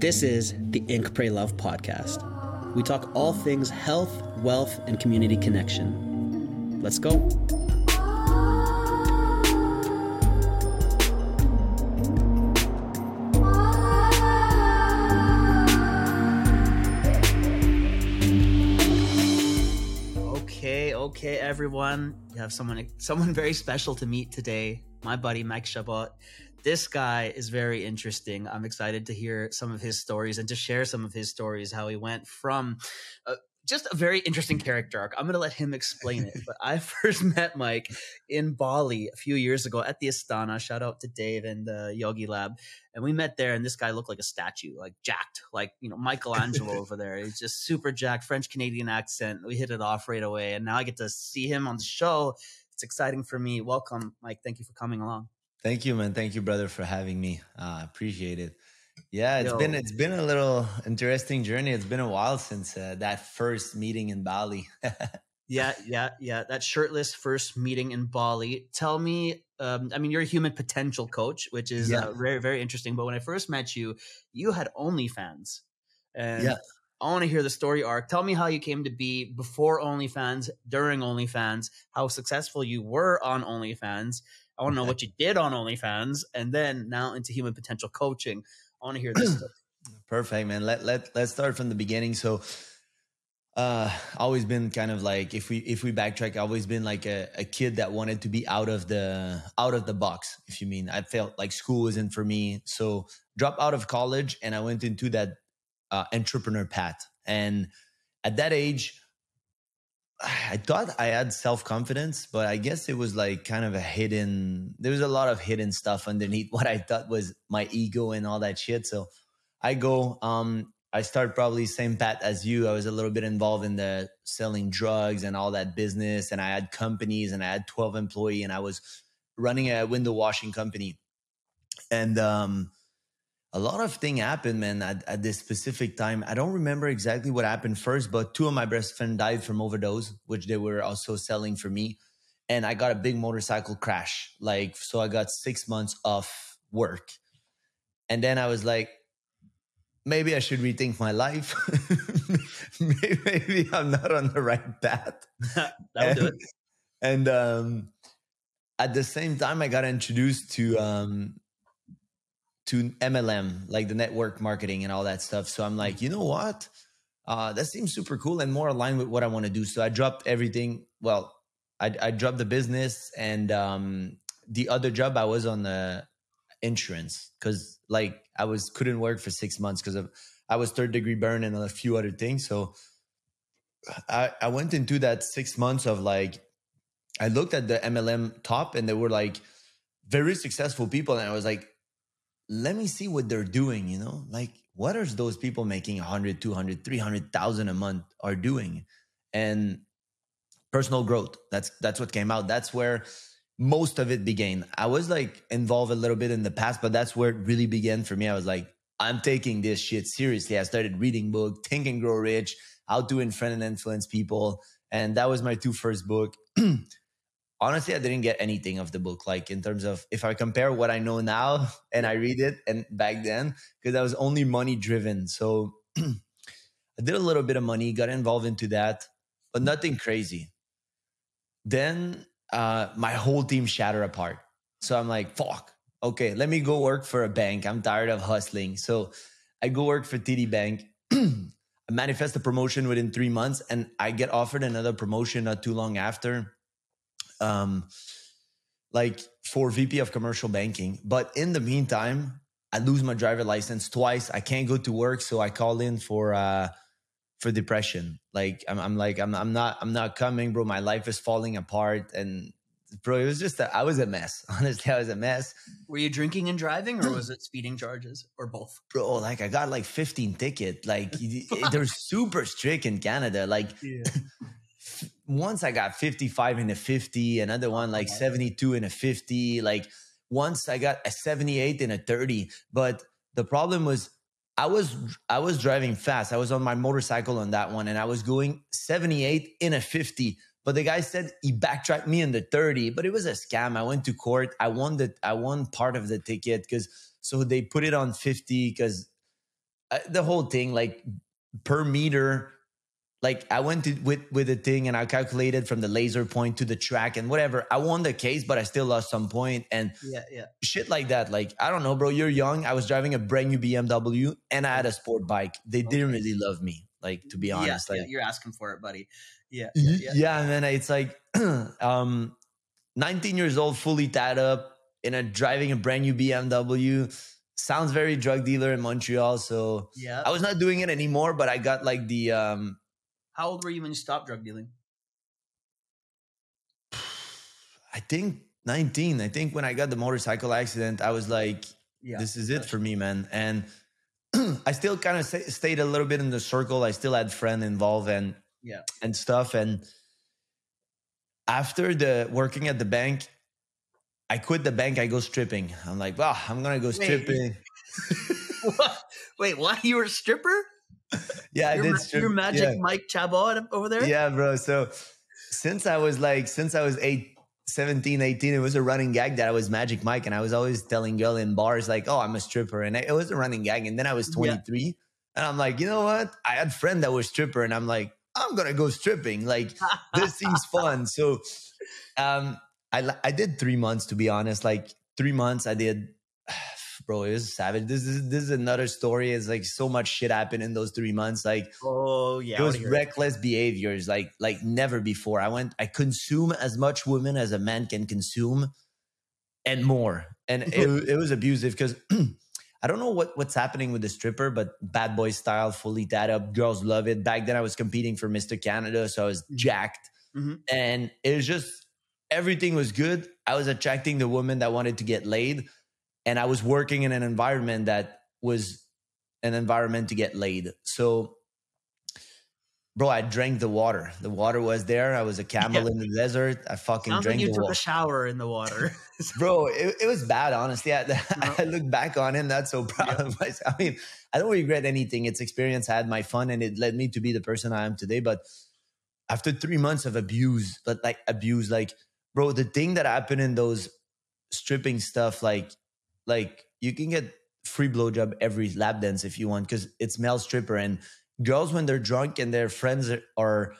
This is the Ink Pray Love podcast. We talk all things health, wealth, and community connection. Let's go. Okay, okay, everyone. You have someone someone very special to meet today. My buddy Mike Chabot. This guy is very interesting. I'm excited to hear some of his stories and to share some of his stories. How he went from uh, just a very interesting character arc. I'm going to let him explain it. But I first met Mike in Bali a few years ago at the Istana. Shout out to Dave and the Yogi Lab. And we met there, and this guy looked like a statue, like jacked, like, you know, Michelangelo over there. He's just super jacked, French Canadian accent. We hit it off right away. And now I get to see him on the show. It's exciting for me. Welcome, Mike. Thank you for coming along. Thank you, man. Thank you, brother, for having me. I uh, appreciate it. Yeah, it's Yo. been it's been a little interesting journey. It's been a while since uh, that first meeting in Bali. yeah, yeah, yeah. That shirtless first meeting in Bali. Tell me, um, I mean, you're a human potential coach, which is yeah. uh, very very interesting. But when I first met you, you had OnlyFans, and yeah. I want to hear the story arc. Tell me how you came to be before OnlyFans, during OnlyFans, how successful you were on OnlyFans. I want to know what you did on OnlyFans, and then now into human potential coaching. I want to hear this stuff. Perfect, man. Let let let's start from the beginning. So, uh, always been kind of like if we if we backtrack, always been like a, a kid that wanted to be out of the out of the box. If you mean, I felt like school wasn't for me, so dropped out of college and I went into that uh, entrepreneur path. And at that age, I thought I had self confidence, but I guess it was like kind of a hidden. There was a lot of hidden stuff underneath what I thought was my ego and all that shit. So I go. Um, I start probably same path as you. I was a little bit involved in the selling drugs and all that business, and I had companies, and I had twelve employee, and I was running a window washing company, and um, a lot of thing happened, man, at, at, this specific time. I don't remember exactly what happened first, but two of my best friends died from overdose, which they were also selling for me. And I got a big motorcycle crash. Like, so I got six months off work. And then I was like, maybe I should rethink my life. maybe I'm not on the right path. that would do it. And um, at the same time, I got introduced to um, to MLM, like the network marketing and all that stuff. So I'm like, you know what? Uh, that seems super cool and more aligned with what I want to do. So I dropped everything. Well, I, I dropped the business and um, the other job I was on the insurance because like I was couldn't work for six months because of I was third degree burn and a few other things. So I, I went into that six months of like I looked at the MLM top and they were like very successful people and I was like let me see what they're doing, you know? Like what are those people making 100, 200, 300,000 a month are doing? And personal growth. That's that's what came out. That's where most of it began. I was like involved a little bit in the past, but that's where it really began for me. I was like, I'm taking this shit seriously. I started reading book, Think and Grow Rich, How to Influence and Influence People, and that was my two first book. honestly, I didn't get anything of the book. Like in terms of if I compare what I know now and I read it and back then, because I was only money driven. So I did a little bit of money, got involved into that, but nothing crazy. Then uh, my whole team shattered apart. So I'm like, fuck, okay, let me go work for a bank. I'm tired of hustling. So I go work for TD Bank. I manifest a promotion within three months and I get offered another promotion not too long after um, like for VP of commercial banking. But in the meantime, I lose my driver license twice. I can't go to work, so I call in for uh for depression. Like I'm, I'm like I'm I'm not I'm not coming, bro. My life is falling apart, and bro, it was just a, I was a mess. Honestly, I was a mess. Were you drinking and driving, or was it speeding charges, or both? Bro, like I got like 15 ticket. Like they're super strict in Canada. Like. Yeah. once I got 55 in a 50, another one like 72 in a 50, like once I got a 78 in a 30. But the problem was I was I was driving fast. I was on my motorcycle on that one and I was going 78 in a 50. But the guy said he backtracked me in the 30, but it was a scam. I went to court. I won the I won part of the ticket because so they put it on 50 because uh, the whole thing like per meter like I went to, with with the thing and I calculated from the laser point to the track and whatever. I won the case, but I still lost some point and Yeah, yeah. shit like that. Like I don't know, bro. You're young. I was driving a brand new BMW and I had a sport bike. They didn't really love me. Like to be honest, yeah, like yeah, you're asking for it, buddy. Yeah, yeah, yeah, yeah. and then it's like um 19 years old, fully tied up in a driving a brand new BMW. Sounds very drug dealer in Montreal. So yeah. I was not doing it anymore, but I got like the um How old were you when you stopped drug dealing? I think 19. I think when I got the motorcycle accident, I was like, Yeah, this is it for me, man. And I still kind of stayed a little bit in the circle. I still had friend involved and Yeah. and stuff. And after the working at the bank, I quit the bank. I go stripping. I'm like, wow, I'm gonna go stripping. What? Wait, what? You were a stripper? Yeah, I you're, did strip. you're Magic yeah. Mike Chabot over there? Yeah, bro. So since I was like, since I was eight, 17, 18, it was a running gag that I was Magic Mike. And I was always telling girl in bars, like, oh, I'm a stripper. And it was a running gag. And then I was Yeah. 23. And I'm like, you know what? I had a friend that was stripper. And I'm like, I'm going to go stripping. Like, this seems fun. So um, I, I did three months, to be honest. Like, three months I did. Bro, it was savage. This is this is another story. It's like so much shit happened in those three months. Like Oh yeah. it was wanna it. reckless behaviors like like never before i went i consume as much women as a man can consume and more and it, it was abusive because i don't know what what's happening with the stripper but bad boy style fully tat up girls love it back then i was competing for mr canada so i was jacked Mhm. and it was just everything was good i was attracting the woman that wanted to get laid and i was working in an environment that was an environment to get laid. So bro i drank the water. The water was there. I was a camel in the desert. I fucking Sounds like drank you the took water a shower in the water. bro it, it was bad honestly. I, I look back on it not so proud of myself. I mean i don't regret anything. It's experience. I had my fun and it led me to be the person i am today. But after three months of abuse but like abuse like bro the thing that happened in those stripping stuff like like you can get free blowjob every lap dance if you want because it's male stripper and girls when they're drunk and their friends are,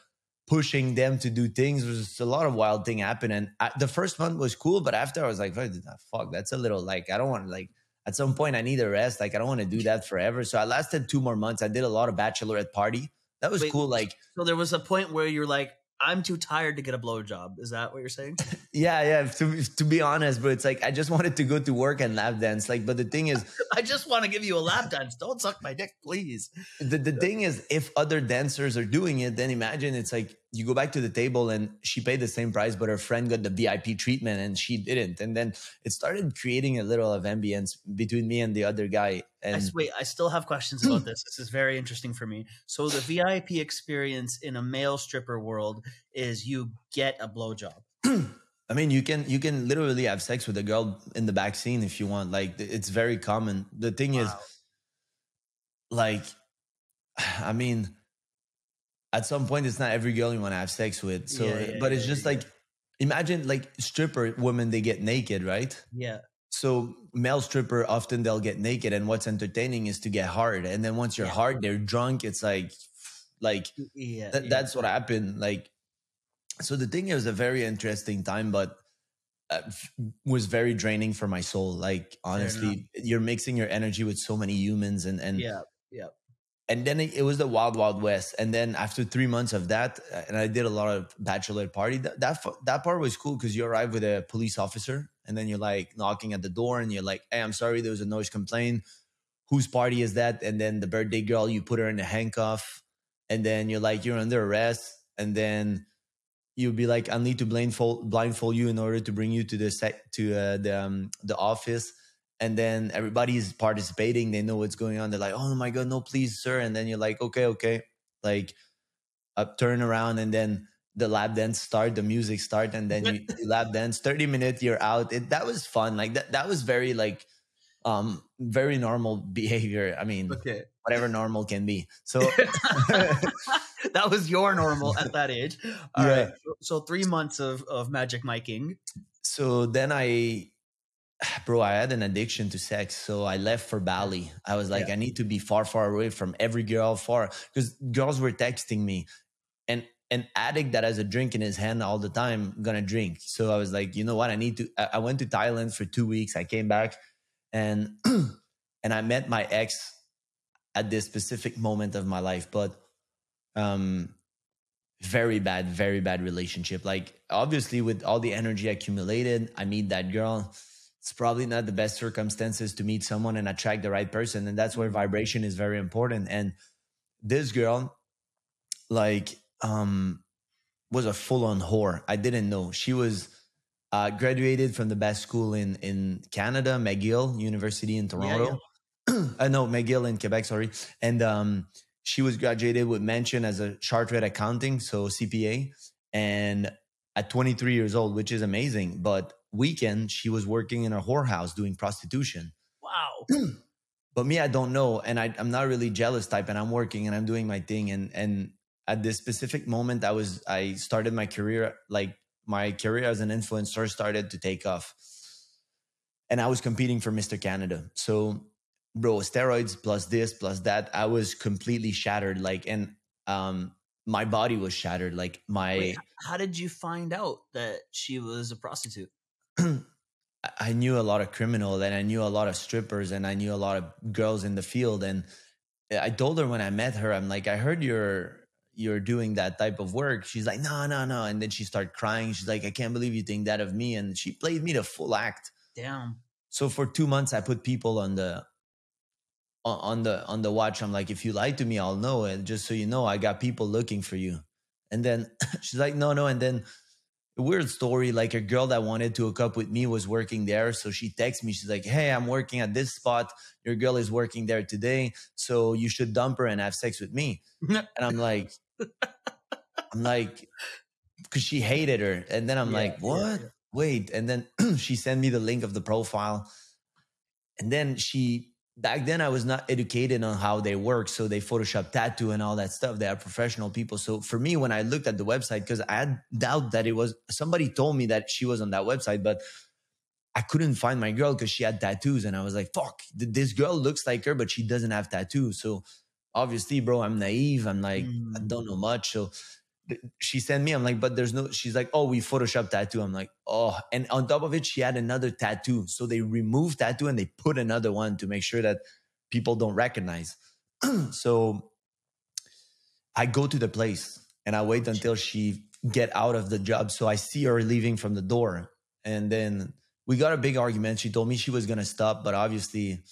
pushing them to do things there's a lot of wild thing happen. And I, the first month was cool but after i was like fuck fuck, that's a little like i don't want to like at some point i need a rest like i don't want to do that forever. So i lasted two more months. I did a lot of bachelorette party. That was Wait, cool like so there was a point where you're like, I'm too tired to get a blowjob. Is that what you're saying? yeah yeah to, to be honest but it's like i just wanted to go to work and lap dance like but the thing is I just want to give you a lap dance. Don't suck my dick, please. the, the thing is if other dancers are doing it then imagine it's like you go back to the table and she paid the same price but her friend got the vip treatment and she didn't and then it started creating a little of ambience between me and the other guy I and s- wait, I still have questions about this. This is very interesting for me. So the VIP experience in a male stripper world is you get a blowjob. i mean you can you can literally have sex with a girl in the back scene if you want like it's very common the thing is like i mean at some point it's not every girl you want to have sex with so Yeah, yeah, but it's just like imagine like stripper women they get naked right Yeah. so male stripper often they'll get naked and what's entertaining is to get hard and then once you're hard they're drunk it's like like Yeah. yeah. that's what happened like so the thing is a very interesting time but uh, was very draining for my soul like honestly you're mixing your energy with so many humans and and yeah, yeah. And then it, was the wild wild west. And then after three months of that uh, and i did a lot of bachelor party that that, that part was cool because you arrive with a police officer and then you're like knocking at the door and you're like hey i'm sorry there was a noise complaint. Whose party is that? And then the birthday girl you put her in a handcuff and then you're like you're under arrest. And then you'll be like i need to blindfold blindfold you in order to bring you to the sec to uh, the um, the office and then everybody's participating they know what's going on they're like oh my god no please sir and then you're like okay okay like up turn around and then the lap dance start the music start and then you, you lap dance 30 minutes you're out it, that was fun like that that was very like um very normal behavior i mean Okay. whatever normal can be so that was your normal at that age. All Yeah. right. So three months of, of magic miking. so then i bro, I had an addiction to sex. So I left for Bali. I was like, Yeah. I need to be far, far away from every girl, far because girls were texting me. And an addict that has a drink in his hand all the time gonna drink. So I was like, you know what? I need to. I I went to Thailand for two weeks. I came back, and and I met my ex at this specific moment of my life. But um, very bad, very bad relationship. Like obviously, with all the energy accumulated, I meet that girl. It's probably not the best circumstances to meet someone and attract the right person, and that's where vibration is very important. And this girl, like, um, was a full-on whore. I didn't know she was. Uh, graduated from the best school in in Canada, McGill University in Toronto. uh, no, McGill in Quebec, sorry. And um, she was graduated with mention as a chartered accounting, so CPA. And at 23 years old, which is amazing. But weekend, she was working in a whorehouse doing prostitution. Wow. But me, I don't know, and I, I'm not really jealous type. And I'm working and I'm doing my thing. And and at this specific moment, I was I started my career like my career as an influencer started to take off, and I was competing for Mr. Canada. So, bro, steroids plus this plus that, I was completely shattered. Like, and um, my body was shattered. Like my. Wait, how did you find out that she was a prostitute? I- knew a lot of criminal and I knew a lot of strippers and I knew a lot of girls in the field. And eh, I told her when I met her, I'm like, I heard you're you're doing that type of work. She's like, no, no, no. And then she started crying. She's like, I can't believe you think that of me. And she played me the full act. Damn. So for two months, I put people on the on the on the watch. I'm like, if you lie to me, I'll know. And just so you know, I got people looking for you. And then she's like, no, no. And then a weird story, like a girl that wanted to hook up with me was working there. So she texts me. She's like, hey, I'm working at this spot. Your girl is working there today. So you should dump her and have sex with me. and I'm like, I'm like, because she hated her. And then I'm Yeah, like, yeah, what? yeah. Wait. And then she sent me the link of the profile. And then she, back then I was not educated on how they work. So they Photoshop tattoo and all that stuff. They are professional people. So for me, when I looked at the website, because I had doubt that it was, somebody told me that she was on that website, but I couldn't find my girl because she had tattoos. And I was like, fuck, this girl looks like her, but she doesn't have tattoos. So obviously, bro, I'm naive. I'm like, I Mm. don't know much. So she sent me, I'm like, but there's no, she's like, oh, we Photoshop tattoo. I'm like, oh, and on top of it, she had another tattoo. So they removed tattoo and they put another one to make sure that people don't recognize. so I go to the place and I wait until she get out of the job. So I see her leaving from the door. And then we got a big argument. She told me she was gonna stop, but obviously,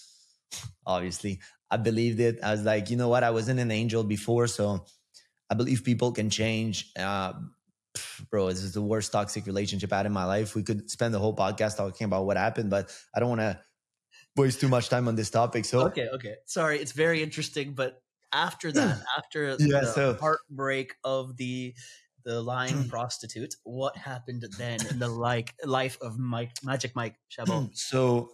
obviously, I believed it. I was like, you know what? I wasn't an angel before, so I believe people can change. Uh, bro, this is the worst toxic relationship I had in my life. We could spend the whole podcast talking about what happened, but I don't want to waste too much time on this topic. So Okay, okay. Sorry, it's very interesting, but after that, after Yeah, the so- heartbreak of the the lying prostitute, what happened then in the like life of Mike Magic Mike Chabot? so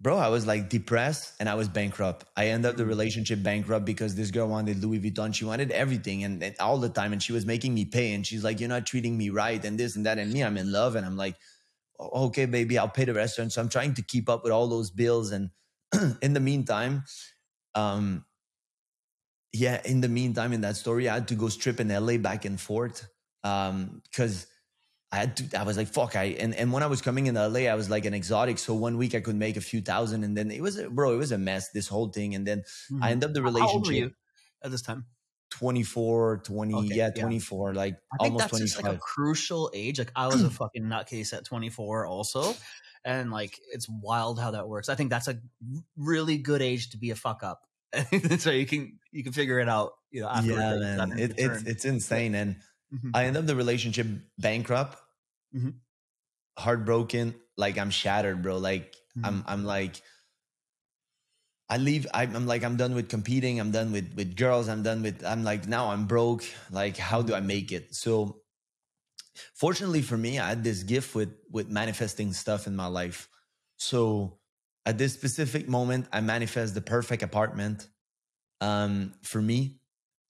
bro i was like depressed and i was bankrupt. I ended up the relationship bankrupt because this girl wanted louis vuitton. She wanted everything and, and all the time and she was making me pay and she's like you're not treating me right and this and that and me i'm in love and i'm like "Oh, okay baby i'll pay the restaurant so i'm trying to keep up with all those bills and in the meantime um yeah in the meantime in that story i had to go strip in la back and forth um because I had to, I was like, fuck. I, and, and when I was coming in LA, I was like an exotic. So one week I could make a few thousand and then it was, bro, it was a mess, this whole thing. And then Mhm. I ended up the How old were relationship you at this time? 24, 20, Okay, yeah, yeah. 24, like I think almost that's just 25. like a crucial age. Like I was a fucking nutcase at 24 also. And like it's wild how that works. I think that's a really good age to be a fuck up. so you can you can figure it out, you know, afterwards. yeah, that man. It, it's, it's insane. And Mhm. I end up the relationship bankrupt, Mhm. heartbroken. Like I'm shattered, bro. Like Mhm. I'm, I'm like, I leave. I'm, I'm like, I'm done with competing. I'm done with with girls. I'm done with. I'm like, now I'm broke. Like, how do I make it? So, fortunately for me, I had this gift with with manifesting stuff in my life. So, at this specific moment, I manifest the perfect apartment um, for me,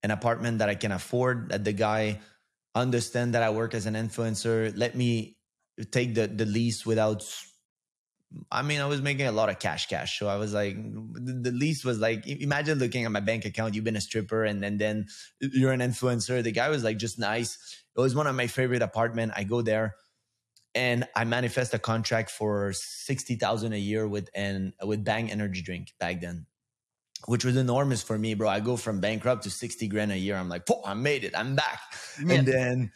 an apartment that I can afford. That the guy understand that I work as an influencer. Let me take the the lease without I mean, I was making a lot of cash, cash. So I was like, the, the least was like, imagine looking at my bank account. You've been a stripper, and, and then you're an influencer. The guy was like just nice. It was one of my favorite apartment. I go there, and I manifest a contract for sixty thousand a year with and with Bang Energy Drink back then, which was enormous for me, bro. I go from bankrupt to sixty grand a year. I'm like, I made it. I'm back. And then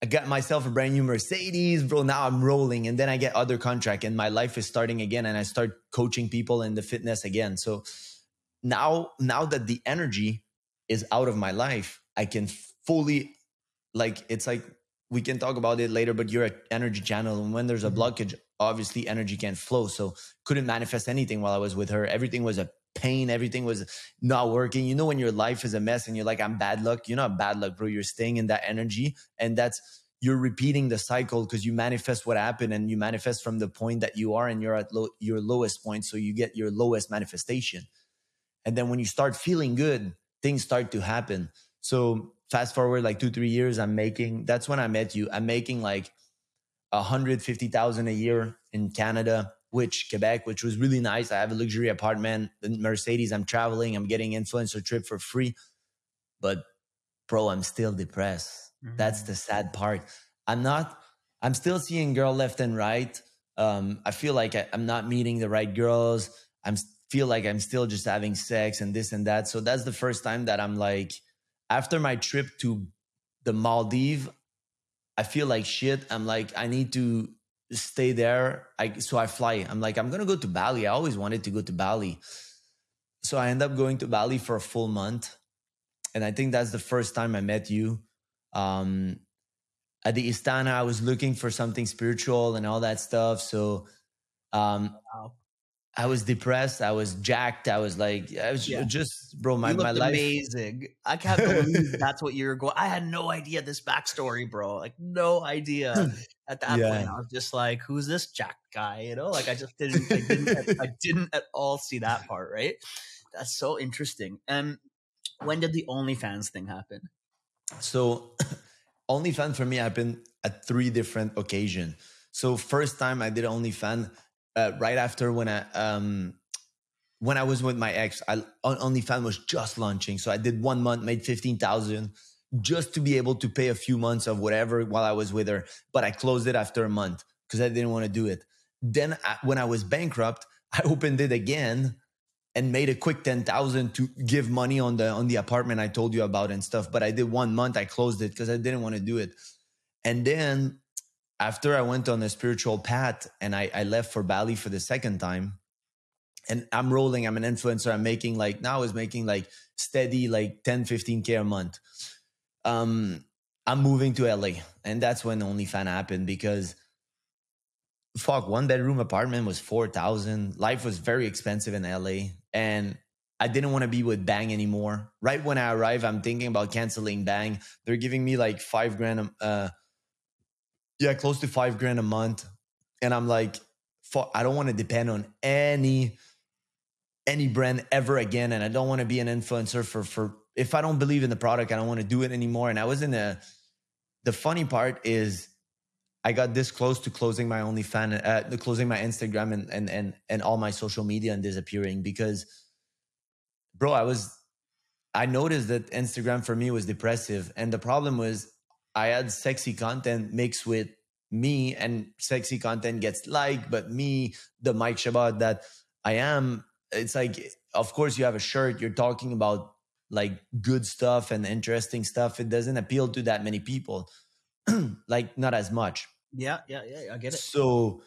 I got myself a brand new Mercedes, bro. Now I'm rolling, and then I get other contract, and my life is starting again, and I start coaching people in the fitness again. So now, now that the energy is out of my life, I can fully, like, it's like we can talk about it later. But you're an energy channel, and when there's a mm-hmm. blockage, obviously energy can't flow. So couldn't manifest anything while I was with her. Everything was a pain. Everything was not working. You know, when your life is a mess and you're like, I'm bad luck. You're not bad luck, bro. You're staying in that energy. And that's, you're repeating the cycle because you manifest what happened and you manifest from the point that you are and you're at your lowest point. So you get your lowest manifestation. And then when you start feeling good, things start to happen. So fast forward like two, three years, I'm making, that's when I met you. I'm making like 150,000 a year in Canada which Quebec, which was really nice. I have a luxury apartment, the Mercedes. I'm traveling. I'm getting influencer trip for free. But bro, I'm still depressed. Mm-hmm. That's the sad part. I'm not. I'm still seeing girl left and right. Um, I feel like I, I'm not meeting the right girls. I'm feel like I'm still just having sex and this and that. So that's the first time that I'm like, after my trip to the Maldives, I feel like shit. I'm like, I need to stay there. I so I fly. I'm like, I'm gonna go to Bali. I always wanted to go to Bali. So I end up going to Bali for a full month. And I think that's the first time I met you. Um, at the Istana, I was looking for something spiritual and all that stuff. So um, wow. I was depressed. I was jacked. I was like, I was yeah. just, bro, my, my life. amazing. I can't believe that's what you were going. I had no idea this backstory, bro. Like, no idea. At that yeah. point, I was just like, who's this jacked guy? You know, like I just didn't, I didn't, I didn't at all see that part, right? That's so interesting. And when did the OnlyFans thing happen? So, OnlyFans for me happened at three different occasions. So, first time I did OnlyFans, uh, right after when I um when I was with my ex, I OnlyFans was just launching, so I did one month, made fifteen thousand just to be able to pay a few months of whatever while I was with her. But I closed it after a month because I didn't want to do it. Then I, when I was bankrupt, I opened it again and made a quick 10,000 to give money on the on the apartment I told you about and stuff, but I did one month I closed it because I didn't want to do it. And then after I went on a spiritual path and I, I left for Bali for the second time, and I'm rolling, I'm an influencer, I'm making like now is making like steady like 10, 15K a month. Um, I'm moving to LA. And that's when OnlyFans happened because fuck, one bedroom apartment was 4,000. Life was very expensive in LA. And I didn't want to be with Bang anymore. Right when I arrive, I'm thinking about canceling Bang. They're giving me like five grand, uh, yeah, close to five grand a month. And I'm like, I don't want to depend on any any brand ever again. And I don't want to be an influencer for for if I don't believe in the product, I don't want to do it anymore. And I was in a the funny part is I got this close to closing my OnlyFans, uh, closing my Instagram and, and and and all my social media and disappearing because, bro, I was, I noticed that Instagram for me was depressive, and the problem was I add sexy content mixed with me and sexy content gets liked, but me, the Mike Chabot that I am, it's like, of course, you have a shirt, you're talking about like good stuff and interesting stuff. It doesn't appeal to that many people, like not as much. Yeah, yeah, yeah, I get it. So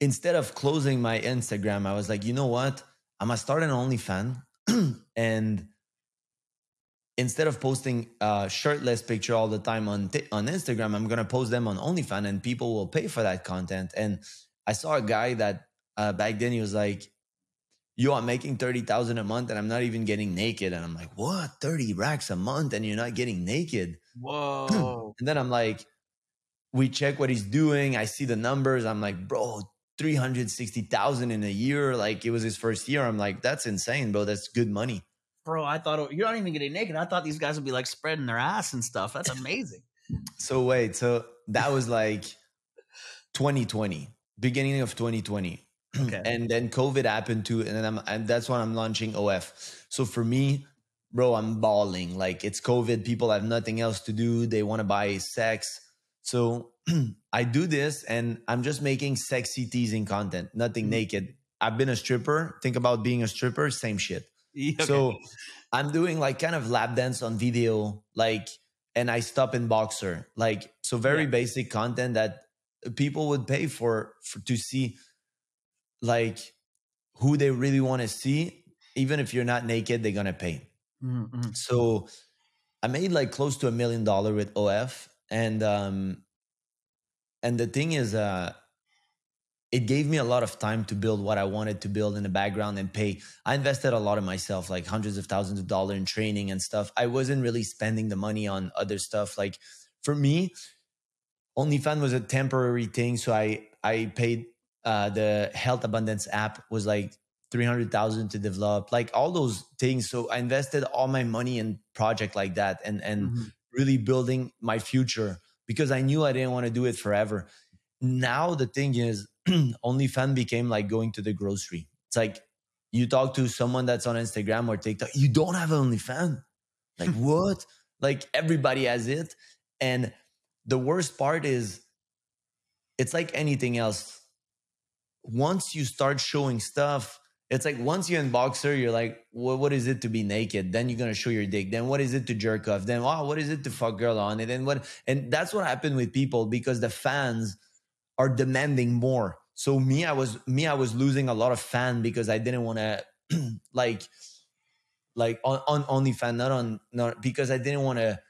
instead of closing my Instagram, I was like, you know what? I'm gonna start an OnlyFans and instead of posting a shirtless picture all the time on t- on Instagram, I'm gonna post them on OnlyFans, and people will pay for that content. And I saw a guy that uh, back then he was like, "Yo, I'm making thirty thousand a month, and I'm not even getting naked." And I'm like, "What? Thirty racks a month, and you're not getting naked?" Whoa! and then I'm like, we check what he's doing. I see the numbers. I'm like, bro. 360,000 in a year like it was his first year I'm like that's insane bro that's good money bro, I thought you're not even getting naked. I thought these guys would be like spreading their ass and stuff. That's amazing. so wait, so that was like 2020, beginning of 2020. Okay. and then COVID happened too, and then I'm and that's when I'm launching OF. So for me, bro, I'm bawling. Like it's COVID, people have nothing else to do. They want to buy sex. So I do this and I'm just making sexy teasing content, nothing Mhm. naked. I've been a stripper. Think about being a stripper, same shit. Yeah, So okay. I'm doing like kind of lap dance on video, like, and I stop in boxer, like, so very Yeah. basic content that people would pay for, for to see, like, who they really want to see. Even if you're not naked, they're gonna pay. Mhm, mhm. So I made like close to a million dollar with OF, and um, and the thing is, uh, it gave me a lot of time to build what I wanted to build in the background and pay. I invested a lot of myself, like hundreds of thousands of dollars in training and stuff. I wasn't really spending the money on other stuff. Like for me, OnlyFans was a temporary thing. So I I paid uh, the Health Abundance app was like three hundred thousand to develop, like all those things. So I invested all my money in project like that and and Mhm. really building my future because I knew I didn't want to do it forever. Now the thing is, OnlyFans became like going to the grocery. It's like you talk to someone that's on Instagram or TikTok, you don't have OnlyFans. Like what? Like everybody has it. And the worst part is it's like anything else. Once you start showing stuff, it's like once you're in boxer, you're like, what, what is it to be naked? Then you're gonna show your dick. Then what is it to jerk off? Then wow, what is it to fuck girl on? it? And what? And that's what happened with people because the fans are demanding more. So me, I was me, I was losing a lot of fan because I didn't want to like like on on OnlyFans, not on not because I didn't want to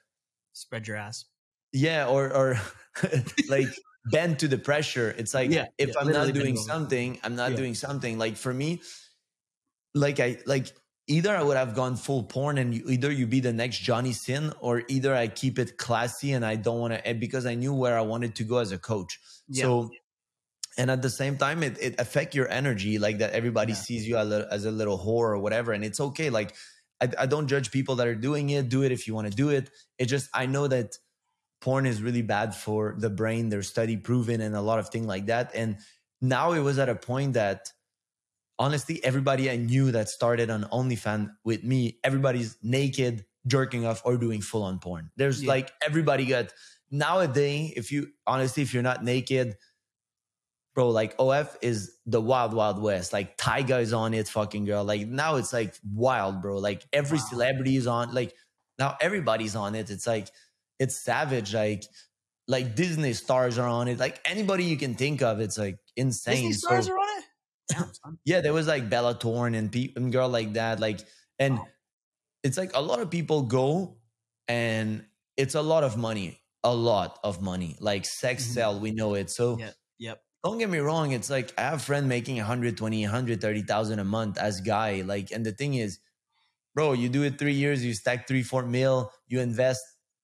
Spread your ass. yeah or or like bend to the pressure it's like Yeah, if yeah, i'm not doing something i'm not Yeah. doing something like for me like i like either i would have gone full porn and you, either you be the next johnny sin or either i keep it classy and i don't want to eh, because i knew where i wanted to go as a coach Yeah. so and at the same time it, it affect your energy like that everybody Yeah. sees you as a, as a little whore or whatever and it's okay like I, I don't judge people that are doing it do it if you want to do it it just i know that porn is really bad for the brain there's study proven and a lot of things like that and now it was at a point that honestly everybody i knew that started on onlyfans with me everybody's naked jerking off or doing full on porn. There's Yeah. like everybody got nowadays if you honestly if you're not naked bro like of is the wild wild west. Like tyga is on it fucking girl. Like now it's like wild bro. Like every Wow. celebrity is on like now everybody's on it. It's like it's savage. Like like disney stars are on it. Like anybody you can think of it's like insane. Disney So- stars are on it. Damn, yeah, there was like Bella Thorne and pe- and girl like that. Like, and Wow. it's like a lot of people go and it's a lot of money, a lot of money. Like sex Mhm. sell, we know it. So Yep. Yep. don't get me wrong. It's like I have a friend making 120, 130,000 a month as guy. Like, and the thing is, bro, you do it three years, you stack three, four mil, you invest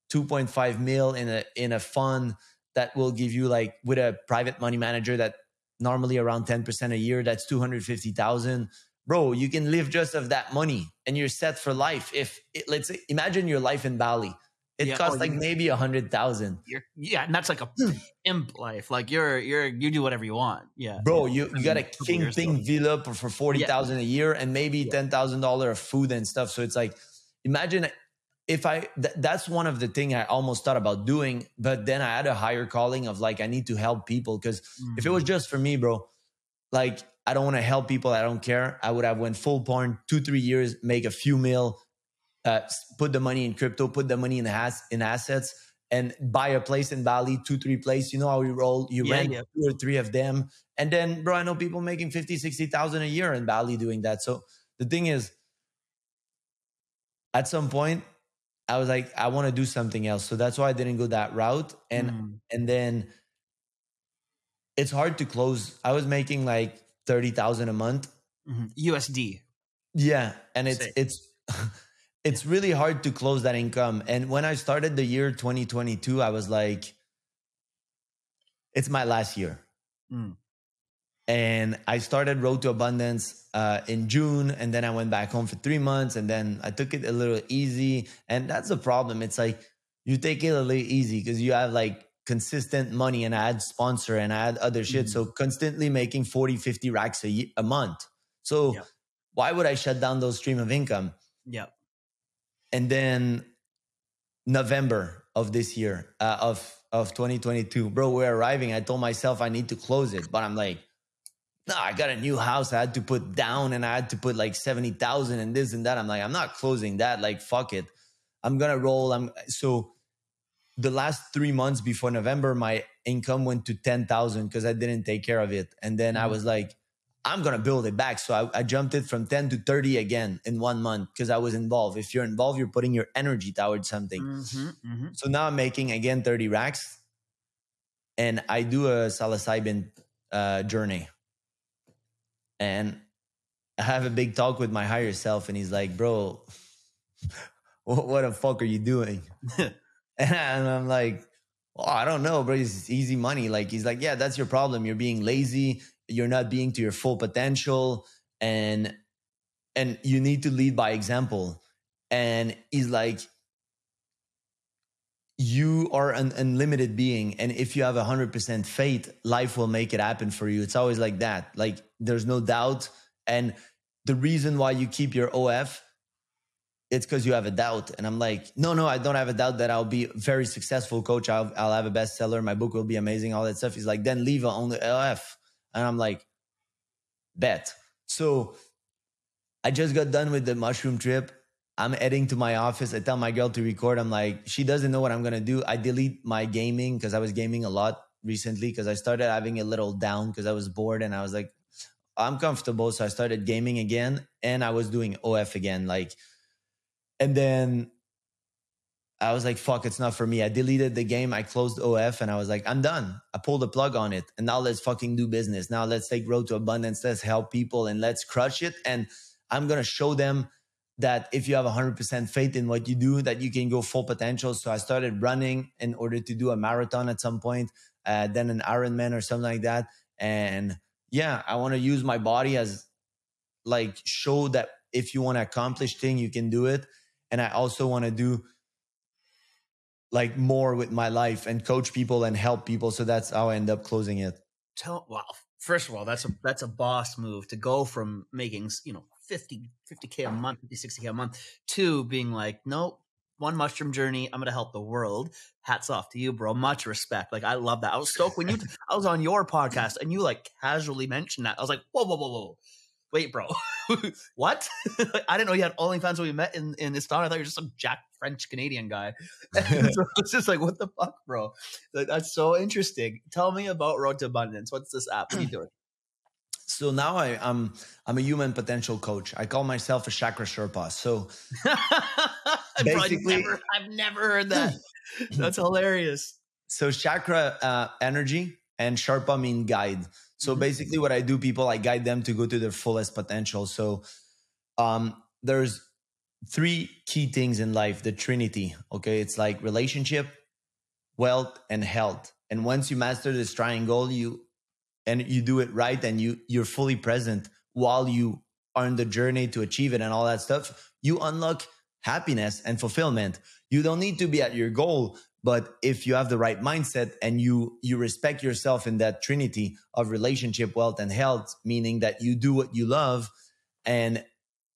2.5 mil in a, in a fund that will give you like with a private money manager that normally around 10% a year, that's 250,000. Bro, you can live just of that money and you're set for life. If it, let's say, imagine your life in Bali. It Yeah, costs oh, like you- maybe a hundred thousand. Yeah, and that's like a hmm. imp life. Like you're you're you do whatever you want. Yeah. bro you, you got a king years villa for, for 40000 a year and maybe Yeah. $10000 of food and stuff so it's like imagine if i th- that's one of the thing i almost thought about doing but then i had a higher calling of like i need to help people because if it Mm. was just for me bro like i don't want to help people i don't care i would have went full porn two three years make a few mil uh, put the money in crypto put the money in has in assets and buy a place in Bali, two, three place. You know how we roll. You Yeah, rent yeah. two or three of them. And then, bro, I know people making 50, 60,000 a year in Bali doing that. So the thing is, at some point, I was like, I want to do something else. So that's why I didn't go that route. And Mm. and then it's hard to close. I was making like 30,000 a month. Mhm. USD. Yeah, and it's Sick. it's it's really hard to close that income. And when I started the year 2022, I was like, it's my last year. Mm. And I started Road to Abundance uh, in June, and then I went back home for three months, and then I took it a little easy. And that's the problem. It's like you take it a little easy because you have like consistent money and I had sponsor and I had other shit. Mm. So constantly making 40, 50 racks a, a month. So why would I shut down those stream of income? Yeah. And then November of this year, uh, of of 2022, bro, we're arriving. I told myself I need to close it, but I'm like, no, I got a new house. I had to put down and I had to put like 70,000 and this and that. I'm like, I'm not closing that. Like, fuck it. I'm going to roll. I'm so the last three months before November, my income went to 10,000 because I didn't take care of it. And then mm-hmm. I was like, I'm going to build it back. So I, I, jumped it from 10 to 30 again in one month because I was involved. If you're involved, you're putting your energy towards something. Mm-hmm, mm-hmm. So now I'm making again 30 racks and I do a psilocybin uh, journey. And I have a big talk with my higher self and he's like, bro, what the fuck are you doing? and I'm like, oh, I don't know, bro. It's easy money. Like, he's like, yeah, that's your problem. You're being lazy you're not being to your full potential and and you need to lead by example and he's like you are an unlimited being and if you have 100% faith life will make it happen for you. It's always like that. Like there's no doubt. And the reason why you keep your of it's because you have a doubt. And i'm like no no i don't have a doubt that i'll be a very successful coach. I'll, I'll have a bestseller. My book will be amazing all that stuff. He's like then leave on the of and I'm like, bet. So I just got done with the mushroom trip. I'm heading to my office. I tell my girl to record. I'm like, she doesn't know what I'm gonna do. I delete my gaming because I was gaming a lot recently because I started having a little down because I was bored and I was like, I'm comfortable. So I started gaming again and I was doing OF again. Like, and then I was like, fuck, it's not for me. I deleted the game. I closed OF and I was like, I'm done. I pulled the plug on it. And now let's fucking do business. Now let's take road to abundance. Let's help people and let's crush it. And I'm going to show them that if you have 100% faith in what you do, that you can go full potential. So I started running in order to do a marathon at some point, uh, then an Ironman or something like that. And yeah, I want to use my body as like show that if you want to accomplish thing, you can do it. And I also want to do like more with my life and coach people and help people. So that's how I end up closing it. Tell wow. First of all, that's a that's a boss move to go from making, you know, 50 50k a month, 50 60k a month to being like, nope, one mushroom journey. I'm going to help the world. Hats off to you, bro. Much respect. Like, I love that. I was stoked when you, I was on your podcast and you like casually mentioned that. I was like, whoa, whoa, whoa, whoa wait, bro, what? I didn't know you had OnlyFans when we met in in Istana. I thought you were just some Jack French Canadian guy. so it's just like, what the fuck, bro? Like, that's so interesting. Tell me about Road to Abundance. What's this app? What are you doing? So now I, am I'm a human potential coach. I call myself a chakra Sherpa. So basically, never, I've never heard that. That's hilarious. So chakra uh, energy and Sherpa mean guide. So mm-hmm. basically, what I do, people, I guide them to go to their fullest potential. So um, there's three key things in life the Trinity. Okay. It's like relationship, wealth, and health. And once you master this triangle, you and you do it right and you you're fully present while you are in the journey to achieve it and all that stuff, you unlock happiness and fulfillment. You don't need to be at your goal, but if you have the right mindset and you you respect yourself in that trinity of relationship wealth and health meaning that you do what you love and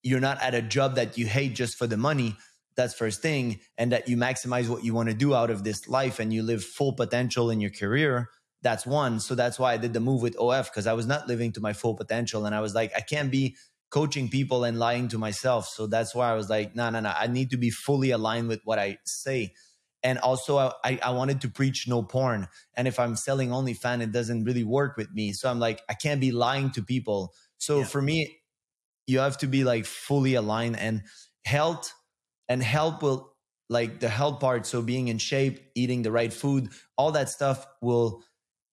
you're not at a job that you hate just for the money that's first thing and that you maximize what you want to do out of this life and you live full potential in your career that's one. So that's why i did the move with of because i was not living to my full potential. And i was like i can't be coaching people and lying to myself. So that's why i was like no no no. I need to be fully aligned with what i say. And also I, I wanted to preach no porn. And if i'm selling onlyfans it doesn't really work with me. So i'm like i can't be lying to people. So yeah. for me you have to be like fully aligned. And health and help will like the health part so being in shape eating the right food all that stuff will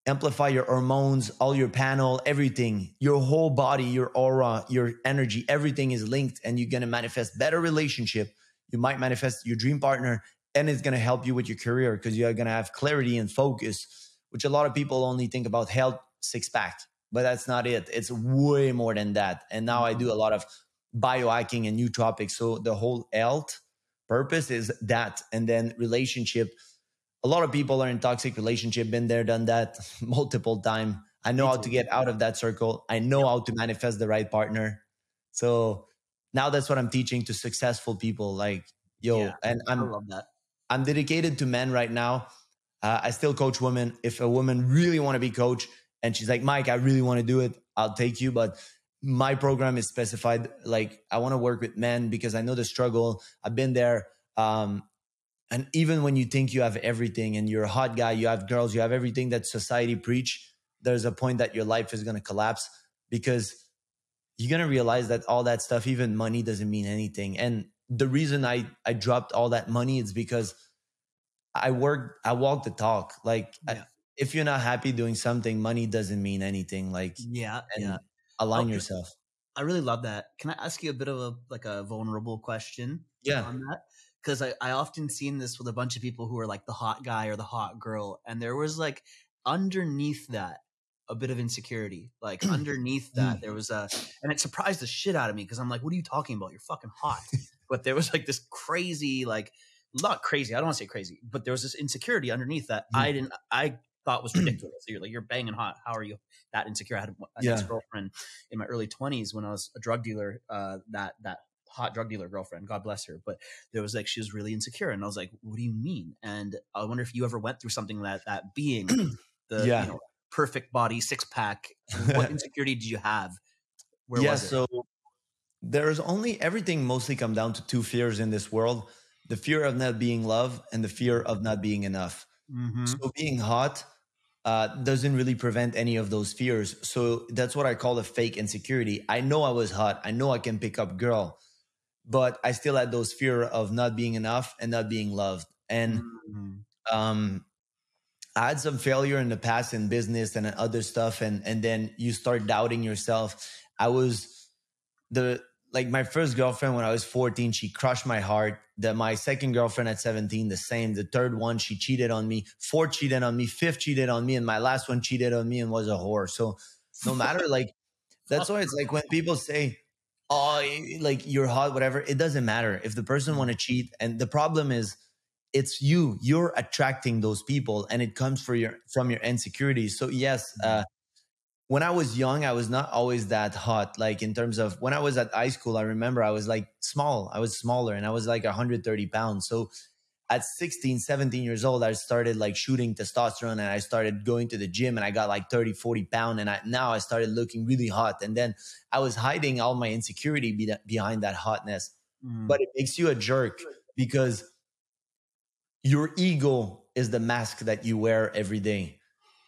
amplify your hormones all your panel everything your whole body your aura your energy everything is linked and you're going to manifest better relationship. You might manifest your dream partner and it's going to help you with your career because you're going to have clarity and focus which a lot of people only think about health six pack but that's not it. It's way more than that. And now i do a lot of biohacking and new topics. So the whole health purpose is that and then relationship a lot of people are in toxic relationship, been there, done that multiple time. I know how to get out of that circle. I know how to manifest the right partner. So now that's what I'm teaching to successful people. Like, yo, yeah, and I'm I love that. I'm dedicated to men right now. Uh, I still coach women. If a woman really want to be coach and she's like, Mike, I really want to do it, I'll take you. But my program is specified. Like, I want to work with men because I know the struggle. I've been there. Um, and even when you think you have everything and you're a hot guy, you have girls, you have everything that society preach, there's a point that your life is going to collapse because you're going to realize that all that stuff, even money doesn't mean anything. And the reason I, I dropped all that money is because I work, I walk the talk. Like yeah. I, if you're not happy doing something, money doesn't mean anything. Like, yeah, yeah. align yourself. I really love that. Can I ask you a bit of a, like a vulnerable question? Yeah. On that? Because I, I often seen this with a bunch of people who are like the hot guy or the hot girl and there was like underneath that a bit of insecurity like underneath that there was a and it surprised the shit out of me because i'm like what are you talking about? You're fucking hot. But there was like this crazy like not crazy i don't want to say crazy but there was this insecurity underneath that i didn't i thought was ridiculous. You're like you're banging hot. How are you that insecure? I had an yeah. ex-girlfriend in my early 20s when i was a drug dealer uh, that that hot drug dealer girlfriend, God bless her. But there was like she was really insecure, and I was like, "What do you mean?" And I wonder if you ever went through something that that being the yeah. you know, perfect body, six pack. What insecurity did you have? Where yeah, so there's only everything mostly come down to two fears in this world: the fear of not being loved and the fear of not being enough. Mm-hmm. So being hot. Uh, doesn't really prevent any of those fears. So that's what I call a fake insecurity. I know I was hot. I know I can pick up girl but I still had those fear of not being enough and not being loved. And mm-hmm. um, I had some failure in the past in business and other stuff, and and then you start doubting yourself. I was the like my first girlfriend when I was 14, she crushed my heart. That my second girlfriend at 17, the same. The third one, she cheated on me. Fourth cheated on me. Fifth cheated on me, and my last one cheated on me and was a whore. So no matter like that's why it's like when people say oh, like you're hot, whatever. It doesn't matter if the person mm-hmm. want to cheat. And the problem is, it's you. You're attracting those people, and it comes for your from your insecurities. So yes, mm-hmm. uh, when I was young, I was not always that hot. Like in terms of when I was at high school, I remember I was like small. I was smaller, and I was like 130 pounds. So at 16 17 years old i started like shooting testosterone and i started going to the gym and i got like 30 40 pound and I, now i started looking really hot and then i was hiding all my insecurity be behind that hotness. Mm. but it makes you a jerk because your ego is the mask that you wear every day.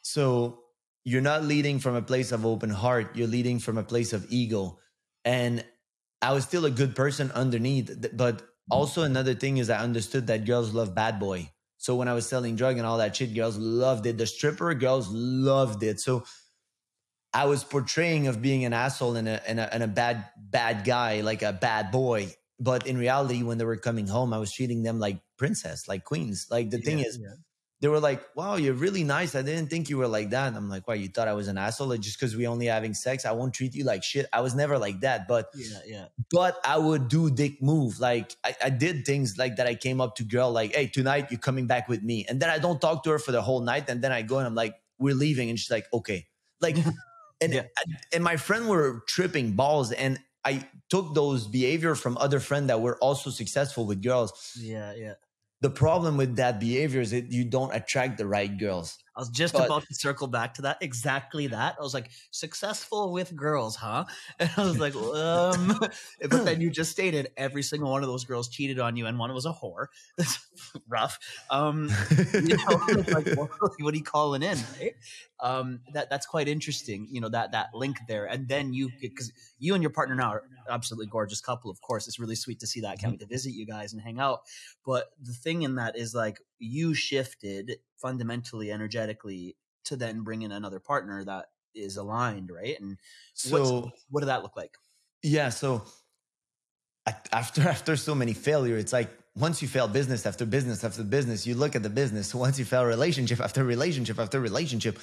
So you're not leading from a place of open heart you're leading from a place of ego. And i was still a good person underneath but also, another thing is I understood that girls love bad boy. So when I was selling drug and all that shit, girls loved it. The stripper girls loved it. So I was portraying of being an asshole and a, and a, and a bad bad guy, like a bad boy. But in reality, when they were coming home, I was treating them like princess, like queens. Like the yeah, thing is, yeah they were like, "Wow, you're really nice. I didn't think you were like that." I'm like, "Why? You thought I was an asshole? Like, just because we only having sex, I won't treat you like shit." I was never like that, but yeah, yeah. But I would do dick move. Like I, I did things like that. I came up to girl like, "Hey, tonight you're coming back with me," and then I don't talk to her for the whole night, and then I go and I'm like, "We're leaving," and she's like, "Okay." Like, and yeah. and my friend were tripping balls, and I took those behavior from other friends that were also successful with girls. Yeah, yeah the problem with that behavior is that you don't attract the right girls. I was just but, about to circle back to that. Exactly that. I was like, successful with girls, huh? And I was like, um, but then you just stated every single one of those girls cheated on you, and one was a whore. That's rough. Um, you know, like, what, what, are you calling in? Right? Um, that that's quite interesting. You know that that link there, and then you because you and your partner now are absolutely gorgeous couple. Of course, it's really sweet to see that. Can't wait to visit you guys and hang out. But the thing in that is like you shifted fundamentally energetically to then bring in another partner that is aligned right? And so what did that look like? Yeah so after after so many failure it's like once you fail business after business after business you look at the business. Once you fail relationship after relationship after relationship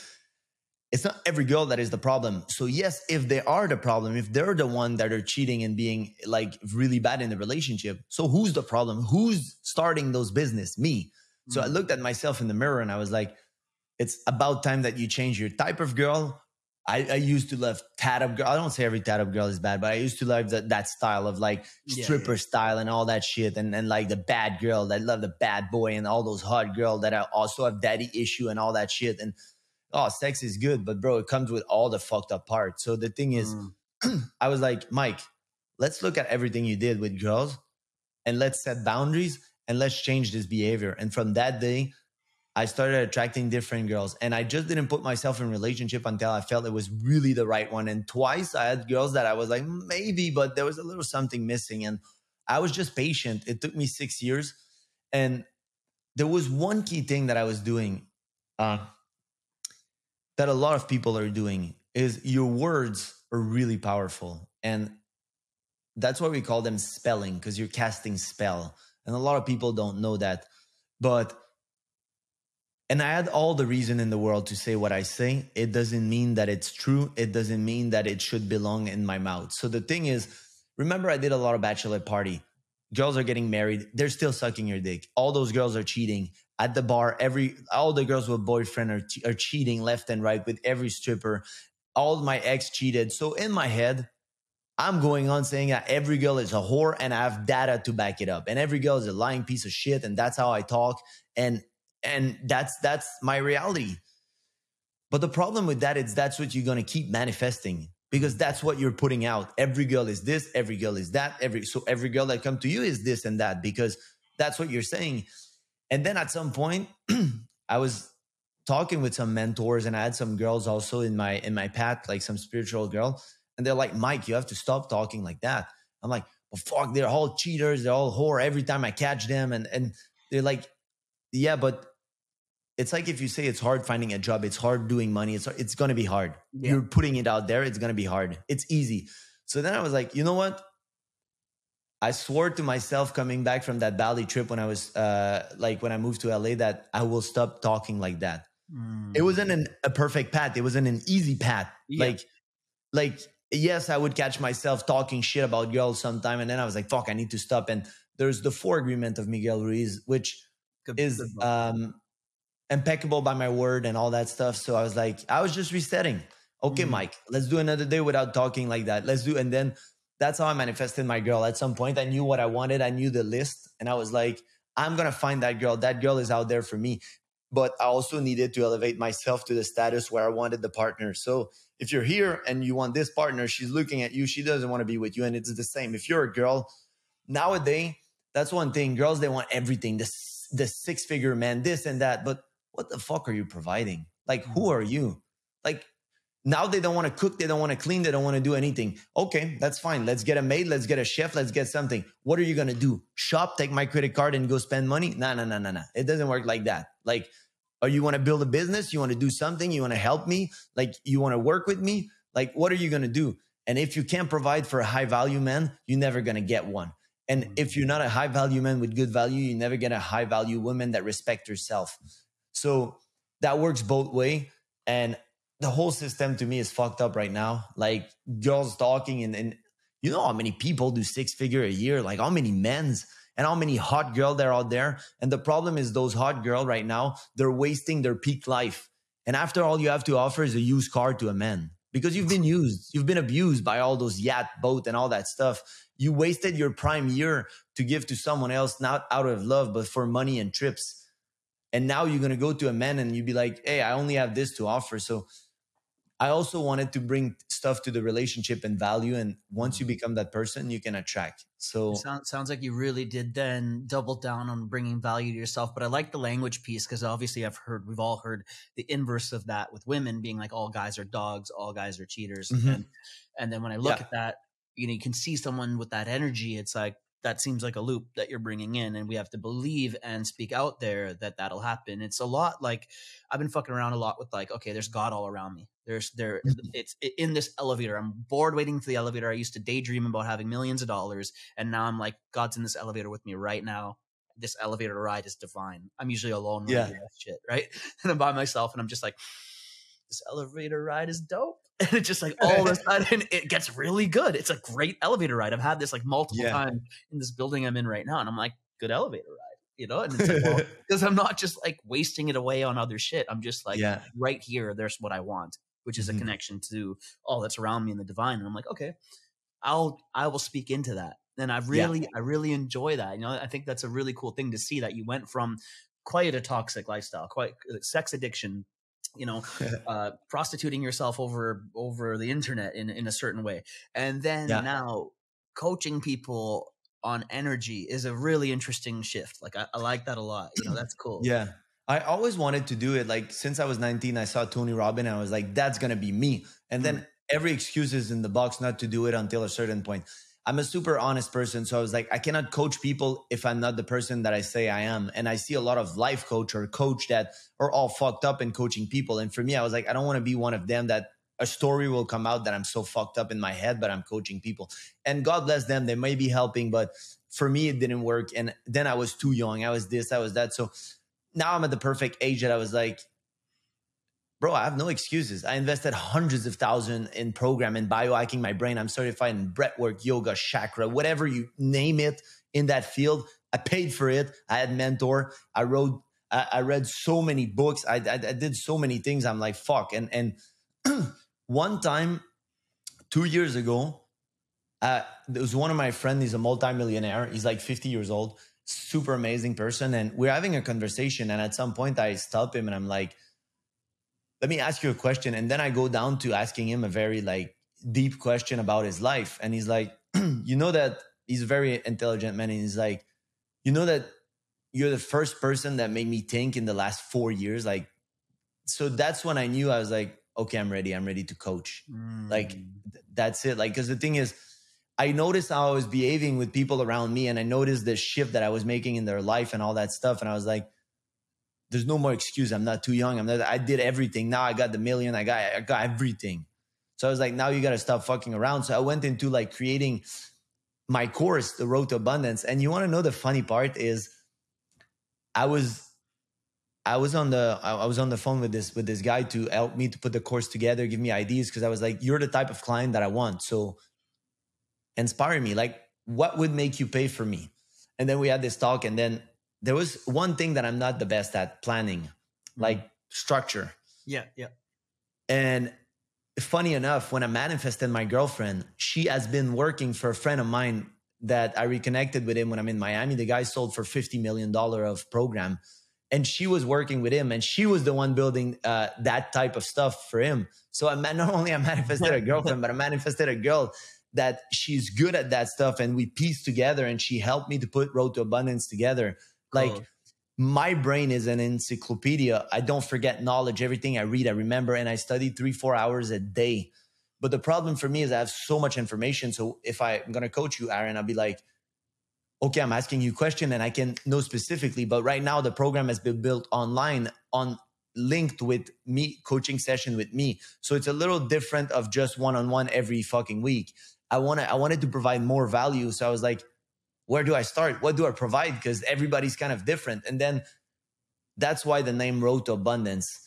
it's not every girl that is the problem. So yes if they are the problem if they're the one that are cheating and being like really bad in the relationship so who's the problem? Who's starting those business? Me So I Mm. looked at myself in the mirror and I was like, it's about time that you change your type of girl. I, I used to love tat up girl. I don't say every tat up girl is bad, but I used to love that, that style of like Yeah, stripper yeah. style and all that shit. And, and like the bad girl that love the bad boy and all those hot girl that are also have daddy issue and all that shit. And oh, sex is good, but bro, it comes with all the fucked up parts. So the thing is, Mm. I was like, Mike, let's look at everything you did with girls and let's set boundaries and let's change this behavior. And from that day, I started attracting different girls. And I just didn't put myself in relationship until I felt it was really the right one. And twice I had girls that I was like, maybe, but there was a little something missing. And I was just patient. It took me six years. And there was one key thing that I was doing uh, that a lot of people are doing is your words are really powerful. And that's why we call them spelling because you're casting spell. And a lot of people don't know that. But and I had all the reason in the world to say what I say. It doesn't mean that it's true. It doesn't mean that it should belong in my mouth. So the thing is, remember I did a lot of bachelor party. Girls are getting married. They're still sucking your dick. All those girls are cheating at the bar. Every all the girls with boyfriend are, are cheating left and right with every stripper. All my ex cheated. So in my head, I'm going on saying that every girl is a whore and I have data to back it up. And every girl is a lying piece of shit. And that's how I talk. And and that's that's my reality. But the problem with that is that's what you're gonna keep manifesting because that's what you're putting out. Every girl is this, every girl is that, every so every girl that come to you is this and that because that's what you're saying. And then at some point, I was talking with some mentors and I had some girls also in my in my path, like some spiritual girl, and they're like, Mike, you have to stop talking like that. I'm like, well, fuck, they're all cheaters, they're all whore every time I catch them. And and they're like, yeah, but it's like if you say it's hard finding a job, it's hard doing money, it's it's gonna be hard. Yeah. You're putting it out there, it's gonna be hard. It's easy. So then I was like, you know what? I swore to myself coming back from that Bali trip when I was uh like when I moved to LA that I will stop talking like that. Mm. It wasn't an, a perfect path. It wasn't an easy path. Yeah. Like, like yes, I would catch myself talking shit about girls sometime, and then I was like, "Fuck, I need to stop." And there's the four agreement of Miguel Ruiz, which Good- is good um, impeccable by my word and all that stuff. So I was like, I was just resetting. Okay, Mhm. Mike, let's do another day without talking like that. Let's do, and then that's how I manifested my girl. At some point, I knew what I wanted. I knew the list, and I was like, I'm gonna find that girl. That girl is out there for me. But I also needed to elevate myself to the status where I wanted the partner. So if you're here and you want this partner, she's looking at you. She doesn't want to be with you, and it's the same. If you're a girl, nowadays, that's one thing. Girls, they want everything. The the six figure man, this and that. But what the fuck are you providing? Like, who mm. are you? Like, now they don't want to cook, they don't want to clean, they don't want to do anything. Okay, that's fine. Let's get a maid, let's get a chef, let's get something. What are you gonna do? Shop, take my credit card and go spend money? No, no, no, no, no. It doesn't work like that. Like, or you want to build a business, you want to do something, you want to help me, like you want to work with me. Like, what are you gonna do? And if you can't provide for a high value man, you're never gonna get one. And mm-hmm. if you're not a high value man with good value, you never get a high value woman that respect herself. So that works both way. And the whole system to me is fucked up right now. Like girls talking and, and you know how many people do six figure a year? Like how many men's and how many hot girl there are out there? And the problem is those hot girl right now, they're wasting their peak life. And after all you have to offer is a used car to a man because you've been used. You've been abused by all those yacht boat and all that stuff. You wasted your prime year to give to someone else, not out of love, but for money and trips. And now you're to go to a man and you'd be like, hey, I only have this to offer. So I also wanted to bring stuff to the relationship and value. And once you become that person, you can attract. So It sounds sounds like you really did then double down on bringing value to yourself. But I like the language piece because obviously I've heard we've all heard the inverse of that with women being like all guys are dogs, all guys are cheaters, Mhm. and and then when I look Yeah. at that, you know, you can see someone with that energy. It's like that seems like a loop that you're bringing in, and we have to believe and speak out there that that'll happen. It's a lot like I've been fucking around a lot with like, okay, there's God all around me. There's there, Mhm. it's in this elevator. I'm bored waiting for the elevator. I used to daydream about having millions of dollars, and now I'm like, God's in this elevator with me right now. This elevator ride is divine. I'm usually alone Yeah. shit, right? And I'm by myself, and I'm just like, this elevator ride is dope. And it's just like all of a sudden it gets really good. It's a great elevator ride. I've had this like multiple Yeah. times in this building I'm in right now, and I'm like, good elevator ride. you know, and it's like, well, because I'm not just like wasting it away on other shit. I'm just like yeah. right here. There's what I want, which is Mhm. a connection to all that's around me in the divine. And I'm like, okay, I'll I will speak into that. And I really I really enjoy that. You know, I think that's a really cool thing to see that you went from quite a toxic lifestyle, quite uh, sex addiction, you know, uh, prostituting yourself over over the internet in in a certain way, and then Yeah. now coaching people on energy is a really interesting shift. Like I, I like that a lot. You know, that's cool. Yeah. I always wanted to do it. Like since I was 19, I saw Tony Robbins and I was like, that's gonna be me. And then mm. every excuse is in the box not to do it until a certain point. I'm a super honest person. So I was like, I cannot coach people if I'm not the person that I say I am. And I see a lot of life coach or coach that are all fucked up in coaching people. And for me, I was like, I don't want to be one of them that a story will come out that I'm so fucked up in my head, but I'm coaching people. And God bless them. They may be helping, but for me, it didn't work. And then I was too young. I was this, I was that. So now I'm at the perfect age that I was like, bro, I have no excuses. I invested hundreds of thousands in program and biohacking my brain. I'm certified in breathwork, yoga, chakra, whatever you name it in that field. I paid for it. I had mentor. I wrote. I, I read so many books. I, I, I did so many things. I'm like fuck. And and one time, two years ago, uh, there was one of my friends. He's a multimillionaire. He's like 50 years old. Super amazing person. And we're having a conversation. And at some point, I stop him and I'm like, let me ask you a question. And then I go down to asking him a very like deep question about his life. And he's like, you know that he's a very intelligent man. And he's like, you know that you're the first person that made me think in the last four years. Like, so that's when I knew I was like, okay, I'm ready. I'm ready to coach. Like, Mm. th- that's it. Like, because the thing is, I noticed how I was behaving with people around me, and I noticed the shift that I was making in their life and all that stuff. And I was like, "There's no more excuse. I'm not too young. I'm not. I did everything. Now I got the million. I got. I got everything." So I was like, "Now you got to stop fucking around." So I went into like creating my course, the Road to Abundance. And you want to know the funny part is, I was. I was on the I was on the phone with this with this guy to help me to put the course together, give me ideas because I was like, "You're the type of client that I want." So inspire me like what would make you pay for me? And then we had this talk and then there was one thing that i'm not the best at planning like structure. Yeah, yeah. and funny enough when i manifested my girlfriend she has been working for a friend of mine that i reconnected with him when i'm in miami. The guy sold for 50 million dollar of program and she was working with him and she was the one building uh, that type of stuff for him. So i not only i manifested a girlfriend but i manifested a girl that she's good at that stuff and we pieced together and she helped me to put road to abundance together. Like Cool. my brain is an encyclopedia. I don't forget knowledge everything i read i remember and i study three four hours a day. But the problem for me is i have so much information. So if I, i'm going to coach you aaron i'll be like okay i'm asking you a question and i can know specifically. But right now the program has been built online on linked with me coaching session with me. So it's a little different of just one-on-one every fucking week i want to i wanted to provide more value. So i was like where do i start? What do i provide? Because everybody's kind of different. And then that's why the name road to abundance.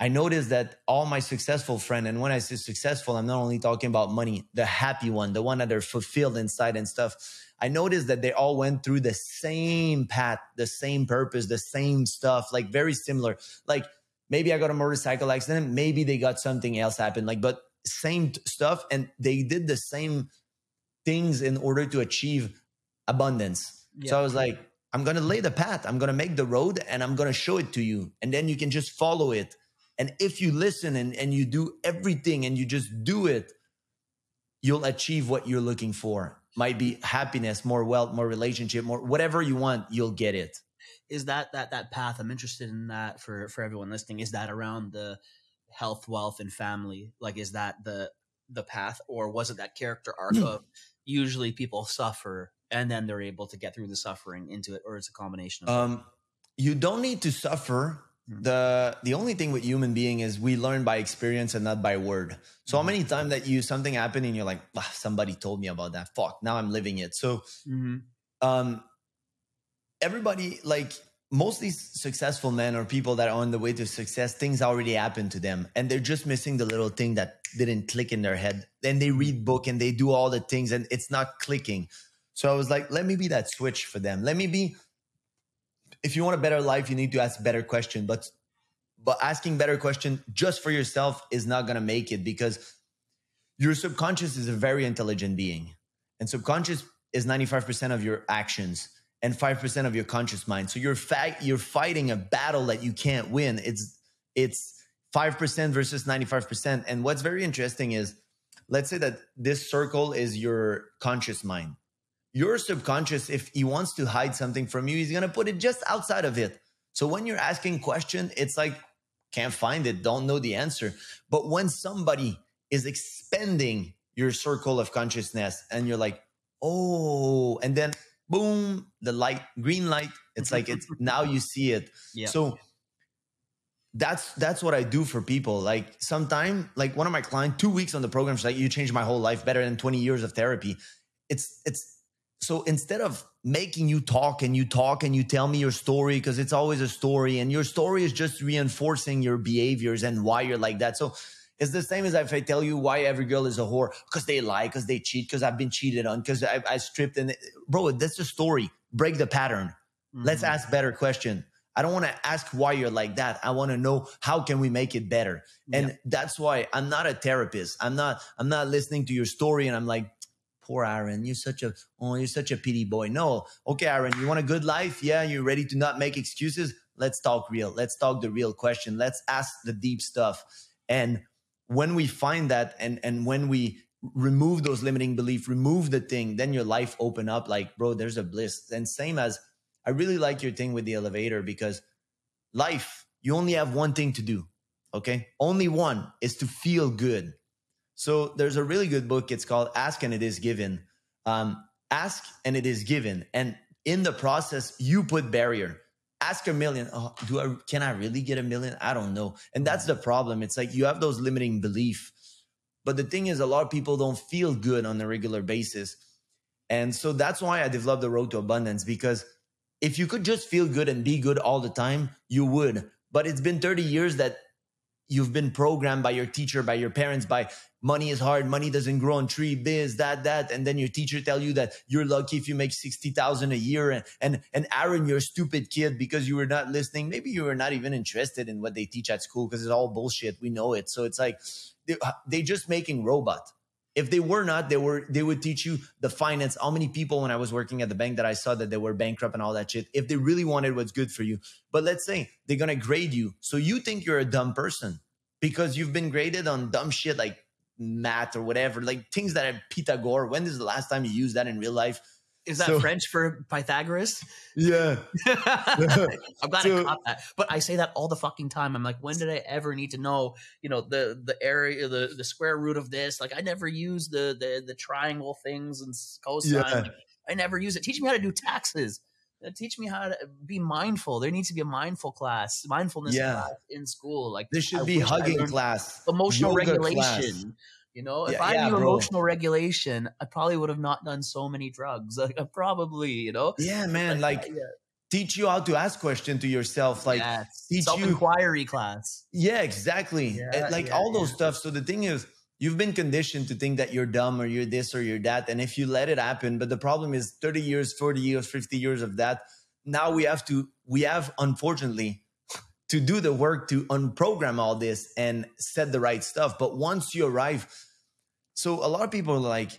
I noticed that all my successful friend and when i say successful i'm not only talking about money the happy one the one that are fulfilled inside and stuff. I noticed that they all went through the same path the same purpose the same stuff like very similar. Like maybe i got a motorcycle accident. Maybe they got something else happen like but same stuff and they did the same things in order to achieve abundance. Yeah. so i was like i'm gonna lay the path. I'm gonna make the road and i'm gonna show it to you and then you can just follow it. And if you listen and, and you do everything and you just do it you'll achieve what you're looking for. Might be happiness more wealth more relationship more whatever you want you'll get it. Is that that that path i'm interested in that for for everyone listening is that around the health wealth and family like is that the the path or was it that character arc of usually people suffer and then they're able to get through the suffering into it or it's a combination um, you don't need to suffer Mhm. the the only thing with human being is we learn by experience and not by word so how Mhm. many times that you something happened and you're like "Ah, somebody told me about that fuck now i'm living it so Mhm. um everybody like most of these successful men or people that are on the way to success things already happened to them. And they're just missing the little thing that didn't click in their head. Then they read book and they do all the things and it's not clicking. So i was like let me be that switch for them. Let me be if you want a better life, you need to ask better question. But but asking better question just for yourself is not gonna make it because your subconscious is a very intelligent being. And subconscious is 95% of your actions and 5% of your conscious mind. So you're fa- you're fighting a battle that you can't win. It's it's 5% versus 95%. And what's very interesting is let's say that this circle is your conscious mind. Your subconscious if he wants to hide something from you, he's going to put it just outside of it. So when you're asking question, it's like can't find it, don't know the answer. But when somebody is expanding your circle of consciousness and you're like, "Oh," and then boom, the light, green light. It's like it's now you see it. Yeah. So that's that's what I do for people. Like sometime, like one of my clients, two weeks on the program, she's like, "You changed my whole life, better than twenty years of therapy." It's it's so instead of making you talk and you talk and you tell me your story because it's always a story and your story is just reinforcing your behaviors and why you're like that. So it's the same as if I tell you why every girl is a whore because they lie, because they cheat, because I've been cheated on, because I, I, stripped. And bro, that's the story. Break the pattern. Mm-hmm. Let's ask better question. I don't want to ask why you're like that. I want to know how can we make it better. And yeah. that's why I'm not a therapist. I'm not. I'm not listening to your story and I'm like, poor Aaron, you're such a oh, you're such a pity boy. No, okay, Aaron, you want a good life? Yeah, you're ready to not make excuses. Let's talk real. Let's talk the real question. Let's ask the deep stuff. And when we find that and and when we remove those limiting beliefs remove the thing then your life open up like bro there's a bliss. And same as i really like your thing with the elevator because life you only have one thing to do okay? Only one is to feel good. So there's a really good book. It's called ask and it is given. Um, ask and it is given. And in the process you put barrier ask a million oh, do i can i really get a million? I don't know. And that's mm-hmm. the problem. It's like you have those limiting belief. But the thing is a lot of people don't feel good on a regular basis. And so that's why i developed the road to abundance because if you could just feel good and be good all the time you would. But it's been 30 years that you've been programmed by your teacher by your parents by money is hard money doesn't grow on tree this that that. And then your teacher tell you that you're lucky if you make 60,000 a year. And and and Aaron you're a stupid kid because you were not listening maybe you were not even interested in what they teach at school because it's all bullshit. We know it. So it's like they, they just making robot if they were not they were they would teach you the finance how many people when i was working at the bank that i saw that they were bankrupt and all that shit if they really wanted what's good for you but let's say they're gonna grade you so you think you're a dumb person because you've been graded on dumb shit like math or whatever, like things that are Pythagore. When is the last time you used that in real life? Is that so, French for Pythagoras? Yeah. I'm glad so, I caught that. But I say that all the fucking time. I'm like, when did I ever need to know, you know, the the area, the the square root of this? Like I never use the the the triangle things and cosine. Yeah. Like, I never use it. Teach me how to do taxes. Uh, teach me how to be mindful. There needs to be a mindful class, mindfulness yeah. class in school. Like this should I be hugging class, emotional regulation. Class. You know, if yeah, I yeah, knew bro. emotional regulation, I probably would have not done so many drugs. Like I probably, you know. Yeah, man. Like, like teach you how to ask question to yourself. Like yes. teach self inquiry class. Yeah, exactly. Eh, like all those stuff. So the thing is you've been conditioned to think that you're dumb or you're this or you're that and if you let it happen but the problem is 30 years 40 years 50 years of that now we have to we have unfortunately to do the work to unprogram all this and set the right stuff but once you arrive so a lot of people are like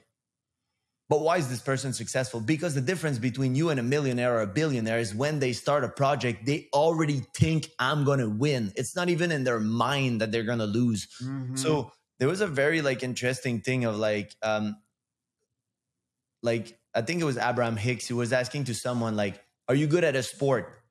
but why is this person successful because the difference between you and a millionaire or a billionaire is when they start a project they already think i'm going to win it's not even in their mind that they're going to lose mm-hmm. so there was a very like interesting thing of like um like I think it was Abraham Hicks who was asking to someone like, "Are you good at a sport?"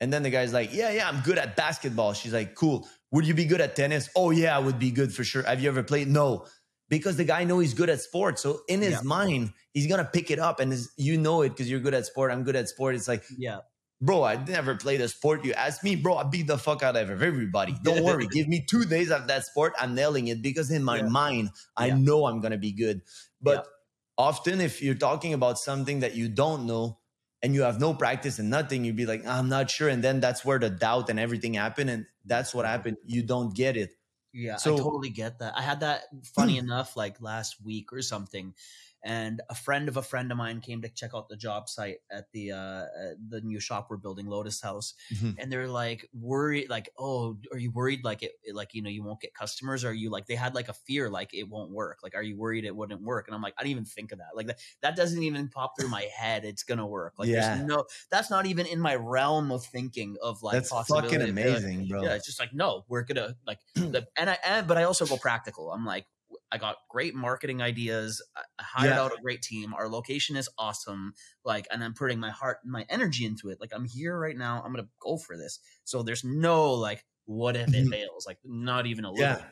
And then the guy's like, "Yeah, yeah, I'm good at basketball." She's like, "Cool. Would you be good at tennis?" "Oh yeah, I would be good for sure." "Have you ever played?" "No." Because the guy know he's good at sport, so in his yeah. mind, he's gonna pick it up, and you know it because you're good at sport. I'm good at sport. It's like, yeah, Bro, I never played a sport. You ask me, bro, I beat the fuck out of everybody. Don't worry. Give me two days of that sport. I'm nailing it because in my yeah. mind, I yeah. know I'm going to be good. But often, if you're talking about something that you don't know and you have no practice and nothing, you'd be like, I'm not sure. And then that's where the doubt and everything happen. And that's what happened. You don't get it. Yeah, so, I totally get that. I had that funny enough like last week or something and a friend of a friend of mine came to check out the job site at the uh the new shop we're building lotus house. Mhm. and they're like worried like oh are you worried like it like you know you won't get customers? Or are you like they had like a fear like it won't work. Like are you worried it wouldn't work? And i'm like i didn't even think of that. Like that, that doesn't even pop through my head it's gonna work. Like Yeah. there's no that's not even in my realm of thinking of like That's fucking Like, amazing, bro. yeah it's just like no we're gonna like the, and i and but i also go practical. I'm like I got great marketing ideas. I hired Yeah. out a great team. Our location is awesome. Like, and I'm putting my heart and my energy into it. Like, I'm here right now. I'm gonna go for this. So there's no like, what if it Mhm. fails? Like, not even a little. Yeah. bit.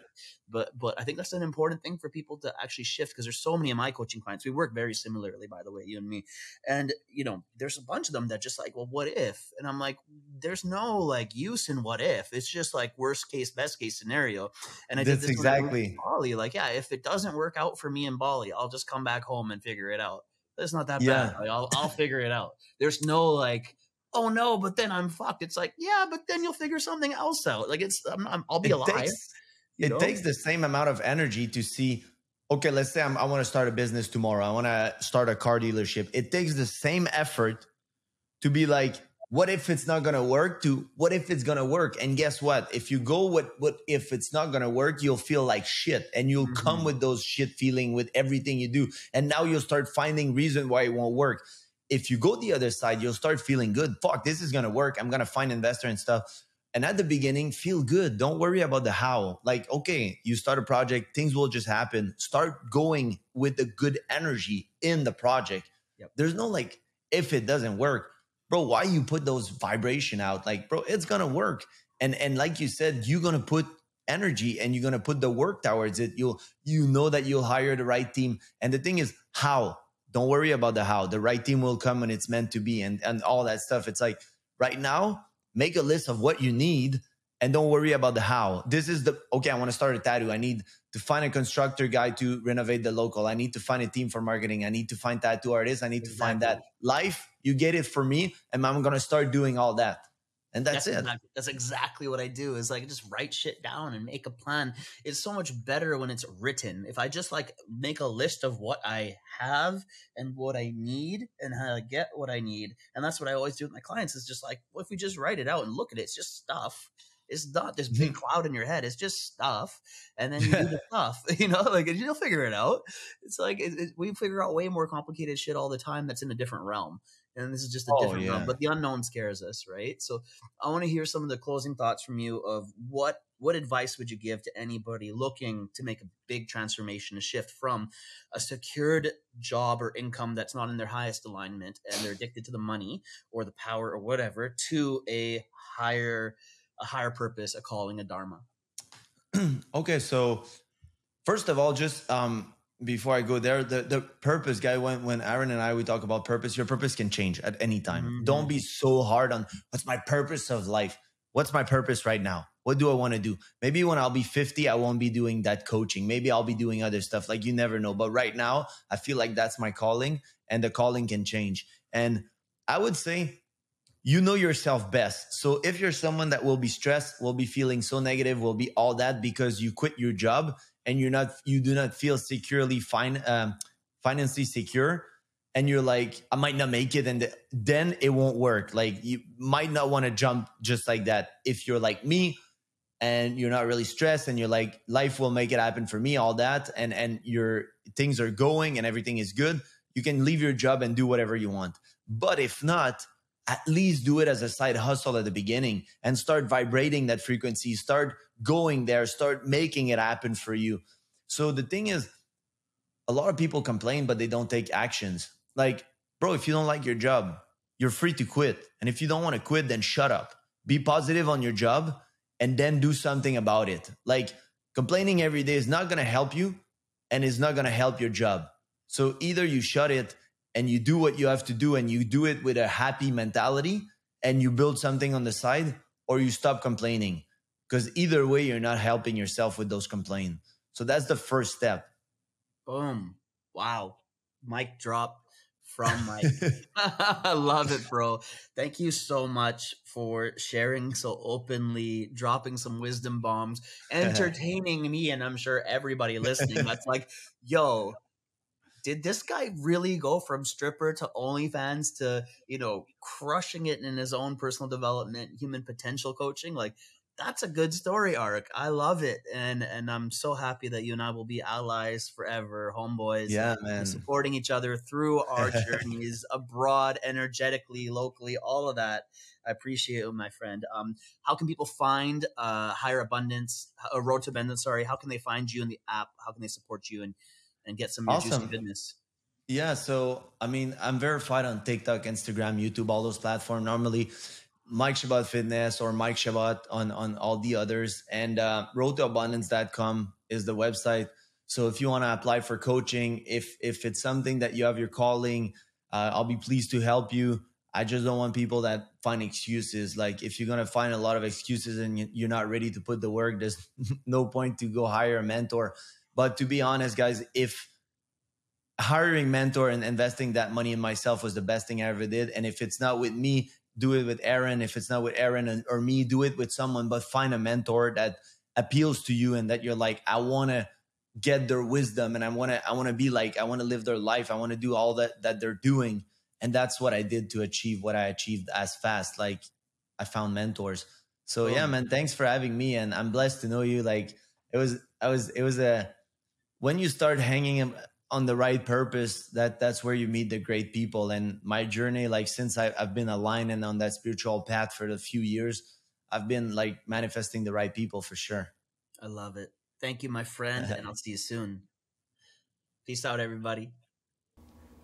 But but I think that's an important thing for people to actually shift because there's so many of my coaching clients. We work very similarly, by the way, you and me. And you know, there's a bunch of them that just like, well, what if? And I'm like, there's no like use in what if. It's just like worst case, best case scenario. And I did That's this when I exactly- Bali. Like, yeah, if it doesn't work out for me in Bali, I'll just come back home and figure it out. It's not that Yeah. bad. Like, I'll I'll figure it out. There's no like, oh no, but then I'm fucked. It's like, yeah, but then you'll figure something else out. Like it's, I'm, I'm, I'll be it alive. takes, it know? takes the same amount of energy to see okay let's say I'm, i want to start a business tomorrow i want to start a car dealership it takes the same effort to be like what if it's not going to work to what if it's going to work and guess what if you go with what if it's not going to work you'll feel like shit and you'll come Mhm. with those shit feeling with everything you do and now you'll start finding reason why it won't work if you go the other side you'll start feeling good fuck this is going to work i'm going to find investor and stuff and at the beginning, feel good. Don't worry about the how. Like, okay, you start a project, things will just happen. Start going with the good energy in the project. Yep. There's no like, if it doesn't work, bro, why you put those vibration out? Like, bro, it's gonna work. And and like you said, you're gonna put energy and you're gonna put the work towards it. You'll you know that you'll hire the right team. And the thing is, how? Don't worry about the how. The right team will come when it's meant to be, and and all that stuff. It's like right now make a list of what you need and don't worry about the how. This is the okay, I want to start a tattoo. I need to find a constructor guy to renovate the local. I need to find a team for marketing. I need to find tattoo artists. I need to find that. Life, you get it for me, and I'm gonna start doing all that. And that's, it. Exactly, that's exactly what I do. Is like just write shit down and make a plan. It's so much better when it's written. If I just like make a list of what I have and what I need and how to get what I need, and that's what I always do with my clients. Is just like, well, if we just write it out and look at it, it's just stuff. It's not this big mm-hmm. cloud in your head. It's just stuff, and then you do the stuff. You know, like you'll figure it out. It's like it, it, we figure out way more complicated shit all the time. That's in a different realm and this is just a Oh, different realm but the unknown scares us right? So i want to hear some of the closing thoughts from you of what what advice would you give to anybody looking to make a big transformation a shift from a secured job or income that's not in their highest alignment and they're addicted to the money or the power or whatever to a higher a higher purpose a calling a dharma? Okay, so first of all, just um before I go there, the the purpose guy when when Aaron and I we talk about purpose, your purpose can change at any time. Mhm. Don't be so hard on what's my purpose of life? What's my purpose right now? What do I want to do? Maybe when I'll be 50, I won't be doing that coaching. Maybe I'll be doing other stuff. Like you never know. But right now, I feel like that's my calling and the calling can change. And I would say you know yourself best. So if you're someone that will be stressed, will be feeling so negative, will be all that because you quit your job and you're not, you do not feel securely fine, um, financially secure, and you're like, I might not make it, and th- then it won't work. Like you might not want to jump just like that. If you're like me, and you're not really stressed, and you're like, life will make it happen for me, all that, and and your things are going and everything is good, you can leave your job and do whatever you want. But if not, at least do it as a side hustle at the beginning and start vibrating that frequency, start going there, start making it happen for you. So the thing is, a lot of people complain, but they don't take actions. Like, bro, if you don't like your job, you're free to quit. And if you don't want to quit, then shut up. Be positive on your job and then do something about it. Like, complaining every day is not going to help you and is not going to help your job. So either you shut it and you do what you have to do and you do it with a happy mentality and you build something on the side or you stop complaining because either way you're not helping yourself with those complaints so that's the first step boom wow mic drop from Mike. I love it, bro. Thank you so much for sharing so openly, dropping some wisdom bombs, entertaining me, and I'm sure everybody listening. That's like, yo, did this guy really go from stripper to OnlyFans to you know crushing it in his own personal development, human potential coaching? Like that's a good story arc. I love it, and and I'm so happy that you and I will be allies forever, homeboys. Yeah, man, supporting each other through our journeys abroad, energetically, locally, all of that. I appreciate it, my friend. Um, how can people find uh, Higher Abundance, a Road to Abundance? Sorry, how can they find you in the app? How can they support you and and get some awesome. juicy goodness? Yeah, so I mean, I'm verified on TikTok, Instagram, YouTube, all those platforms. Normally, Mike Chabot Fitness or Mike Chabot on on all the others, and uh, roadtoabundance.com is the website. So if you want to apply for coaching, if if it's something that you have your calling, uh, I'll be pleased to help you. I just don't want people that find excuses. Like if you're gonna find a lot of excuses and you're not ready to put the work, there's no point to go hire a mentor. But to be honest, guys, if hiring mentor and investing that money in myself was the best thing I ever did, and if it's not with me, do it with Aaron. If it's not with Aaron or me, do it with someone. But find a mentor that appeals to you and that you're like, I want to get their wisdom and I want to I want to be like I want to live their life. I want to do all that that they're doing and that's what i did to achieve what i achieved as fast like i found mentors so yeah man thanks for having me and i'm blessed to know you like it was i was it was a when you start hanging on the right purpose that that's where you meet the great people. And my journey like since I, i've been aligned and on that spiritual path for a few years i've been like manifesting the right people for sure. I love it. Thank you my friend and i'll see you soon. Peace out everybody.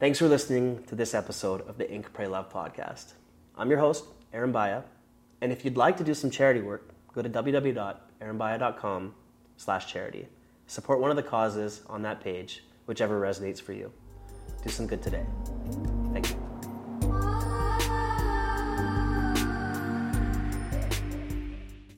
Thanks for listening to this episode of the Ink Pray Love podcast. I'm your host, Aaron Baya, and if you'd like to do some charity work, go to www.aaronbaya.com slash charity. Support one of the causes on that page, whichever resonates for you. Do some good today.